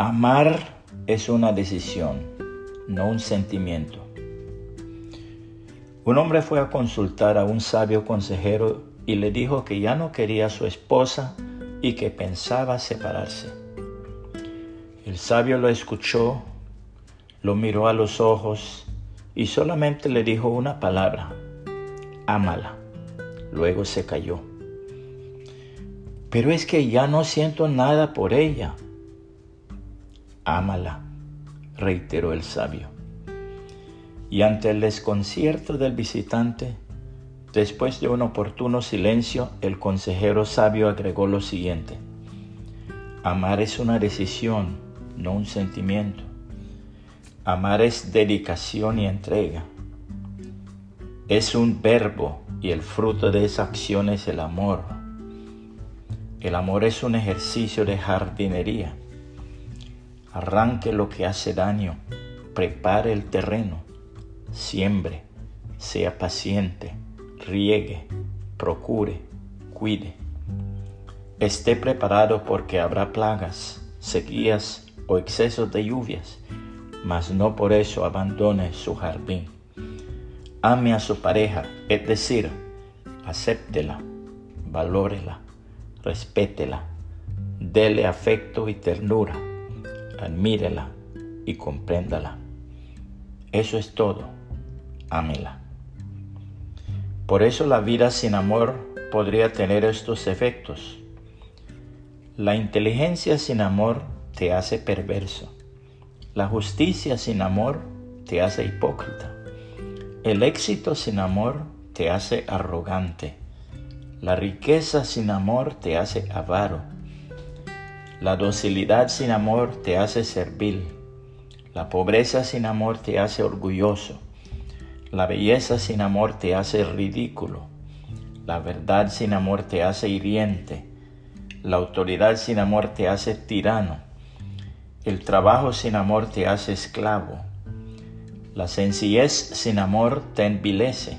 Amar es una decisión, no un sentimiento. Un hombre fue a consultar a un sabio consejero y le dijo que ya no quería a su esposa y que pensaba separarse. El sabio lo escuchó, lo miró a los ojos y solamente le dijo una palabra, ámala. Luego se cayó. Pero es que ya no siento nada por ella. Ámala, reiteró el sabio. Y ante el desconcierto del visitante, después de un oportuno silencio, el consejero sabio agregó lo siguiente. Amar es una decisión, no un sentimiento. Amar es dedicación y entrega. Es un verbo y el fruto de esa acción es el amor. El amor es un ejercicio de jardinería. Arranque lo que hace daño, prepare el terreno, siembre, sea paciente, riegue, procure, cuide. Esté preparado porque habrá plagas, sequías o excesos de lluvias, mas no por eso abandone su jardín. Ame a su pareja, es decir, acéptela, valórela, respétela, dele afecto y ternura, admírela y compréndala. Eso es todo, ámela. Por eso la vida sin amor podría tener estos efectos. La inteligencia sin amor te hace perverso. La justicia sin amor te hace hipócrita. El éxito sin amor te hace arrogante. La riqueza sin amor te hace avaro. La docilidad sin amor te hace servil. La pobreza sin amor te hace orgulloso. La belleza sin amor te hace ridículo. La verdad sin amor te hace hiriente. La autoridad sin amor te hace tirano. El trabajo sin amor te hace esclavo. La sencillez sin amor te envilece.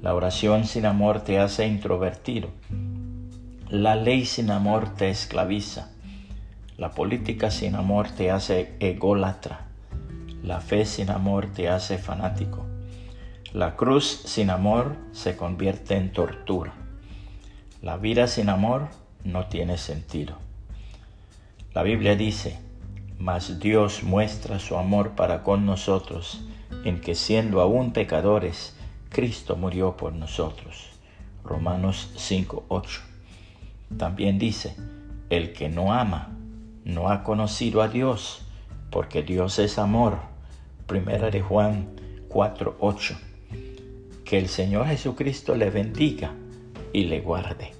La oración sin amor te hace introvertido. La ley sin amor te esclaviza. La política sin amor te hace ególatra. La fe sin amor te hace fanático. La cruz sin amor se convierte en tortura. La vida sin amor no tiene sentido. La Biblia dice, mas Dios muestra su amor para con nosotros en que siendo aún pecadores, Cristo murió por nosotros. Romanos 5:8. También dice, el que no ama no ha conocido a Dios, porque Dios es amor. Primera de Juan 4:8. Que el Señor Jesucristo le bendiga y le guarde.